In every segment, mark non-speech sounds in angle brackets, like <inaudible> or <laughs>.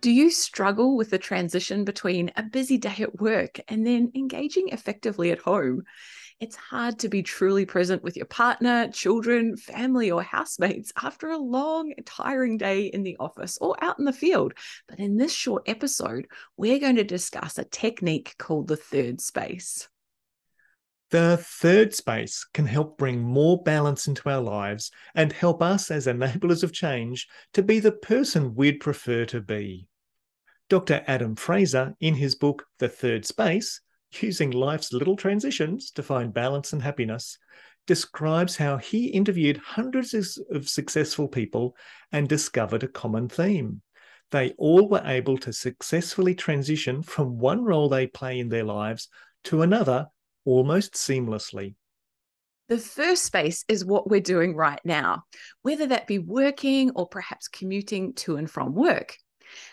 Do you struggle with the transition between a busy day at work and then engaging effectively at home? It's hard to be truly present with your partner, children, family, or housemates after a long, tiring day in the office or out in the field. But in this short episode, we're going to discuss a technique called the third space. The third space can help bring more balance into our lives and help us as enablers of change to be the person we'd prefer to be. Dr. Adam Fraser, in his book, The Third Space, using life's little transitions to find balance and happiness, describes how he interviewed hundreds of successful people and discovered a common theme. They all were able to successfully transition from one role they play in their lives to another almost seamlessly. The first space is what we're doing right now, whether that be working or perhaps commuting to and from work.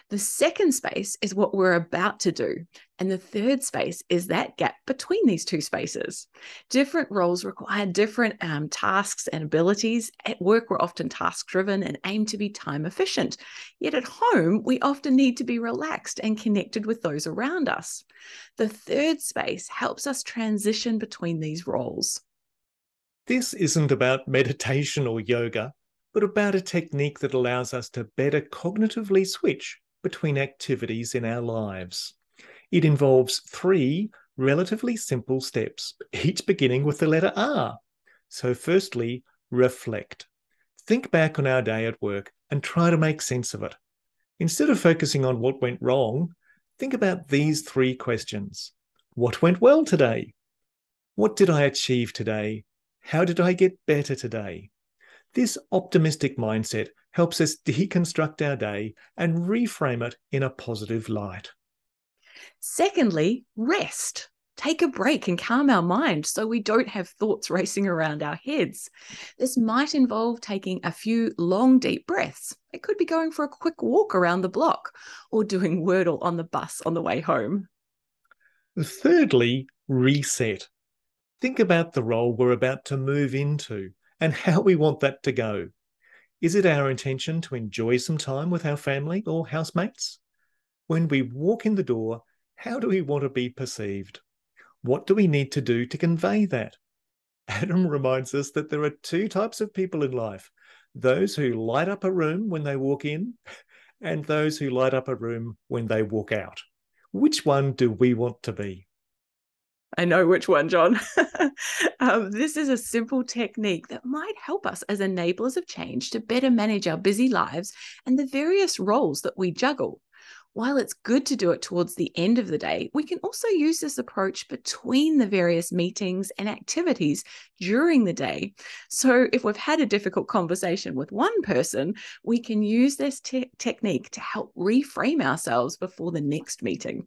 The second space is what we're about to do. And the third space is that gap between these two spaces. Different roles require different um, tasks and abilities. At work, we're often task driven and aim to be time efficient. Yet at home, we often need to be relaxed and connected with those around us. The third space helps us transition between these roles. This isn't about meditation or yoga but about a technique that allows us to better cognitively switch between activities in our lives. It involves three relatively simple steps, each beginning with the letter R. So, firstly, reflect. Think back on our day at work and try to make sense of it. Instead of focusing on what went wrong, think about these three questions What went well today? What did I achieve today? How did I get better today? This optimistic mindset helps us deconstruct our day and reframe it in a positive light. Secondly, rest. Take a break and calm our mind so we don't have thoughts <laughs> racing around our heads. This might involve taking a few long, deep breaths. It could be going for a quick walk around the block or doing <laughs> Wordle on the bus on the way home. Thirdly, reset. Think about the role we're about to move into and how we want that to go. Is it our intention to enjoy some time with our family or housemates? When we walk in the door, how do we want to be perceived? What do we need to do to convey that? <laughs> Adam reminds us that there are two types of people in life those who light up a room when they walk in, and those who light up a room when they walk out. Which one do we want to be? I know which one, John. <laughs> um, this is a simple technique that might help us as enablers of change to better manage our busy lives and the various roles that we juggle. While it's good to do it towards the end of the day, we can also use this approach between the various meetings and activities during the day. So, if we've had a difficult conversation with one person, we can use this te- technique to help reframe ourselves before the next meeting.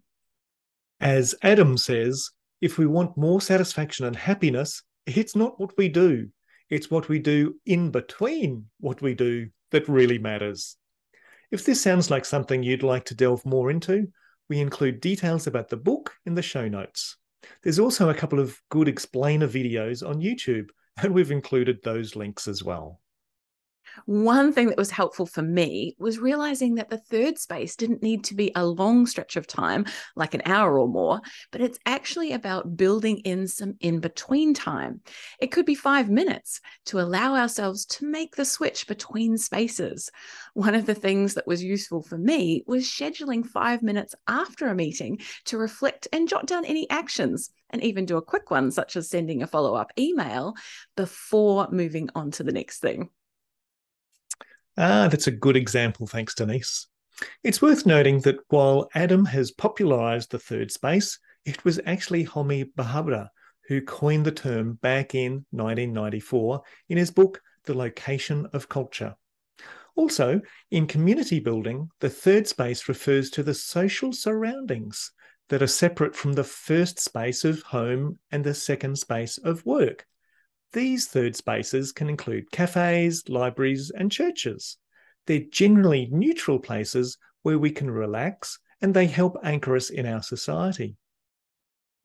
As Adam says, if we want more satisfaction and happiness, it's not what we do, it's what we do in between what we do that really matters. If this sounds like something you'd like to delve more into, we include details about the book in the show notes. There's also a couple of good explainer videos on YouTube, <laughs> and we've included those links as well. One thing that was helpful for me was realizing that the third space didn't need to be a long stretch of time, like an hour or more, but it's actually about building in some in between time. It could be five minutes to allow ourselves to make the switch between spaces. One of the things that was useful for me was scheduling five minutes after a meeting to reflect and jot down any actions and even do a quick one, such as sending a follow up email before moving on to the next thing. Ah, that's a good example, thanks, Denise. It's worth noting that while Adam has popularized the third space, it was actually Homi Bhabha who coined the term back in 1994 in his book, The Location of Culture. Also, in community building, the third space refers to the social surroundings that are separate from the first space of home and the second space of work. These third spaces can include cafes, libraries, and churches. They're generally neutral places where we can relax and they help anchor us in our society.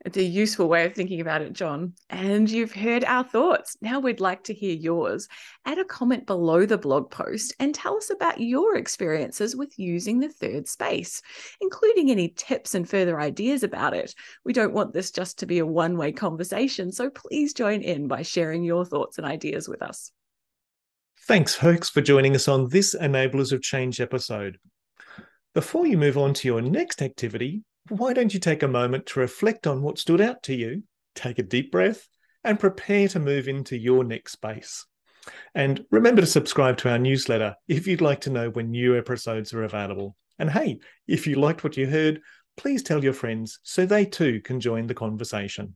It's a useful way of thinking about it, John. And you've heard our thoughts. Now we'd like to hear yours. Add a comment below the blog post and tell us about your experiences with using the third space, including any tips and further ideas about it. We don't want this just to be a one way conversation, so please join in by sharing your thoughts and ideas with us. Thanks, Hoax, for joining us on this Enablers of Change episode. Before you move on to your next activity, why don't you take a moment to reflect on what stood out to you, take a deep breath, and prepare to move into your next space? And remember to subscribe to our newsletter if you'd like to know when new episodes are available. And hey, if you liked what you heard, please tell your friends so they too can join the conversation.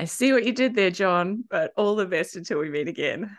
I see what you did there, John, but all the best until we meet again.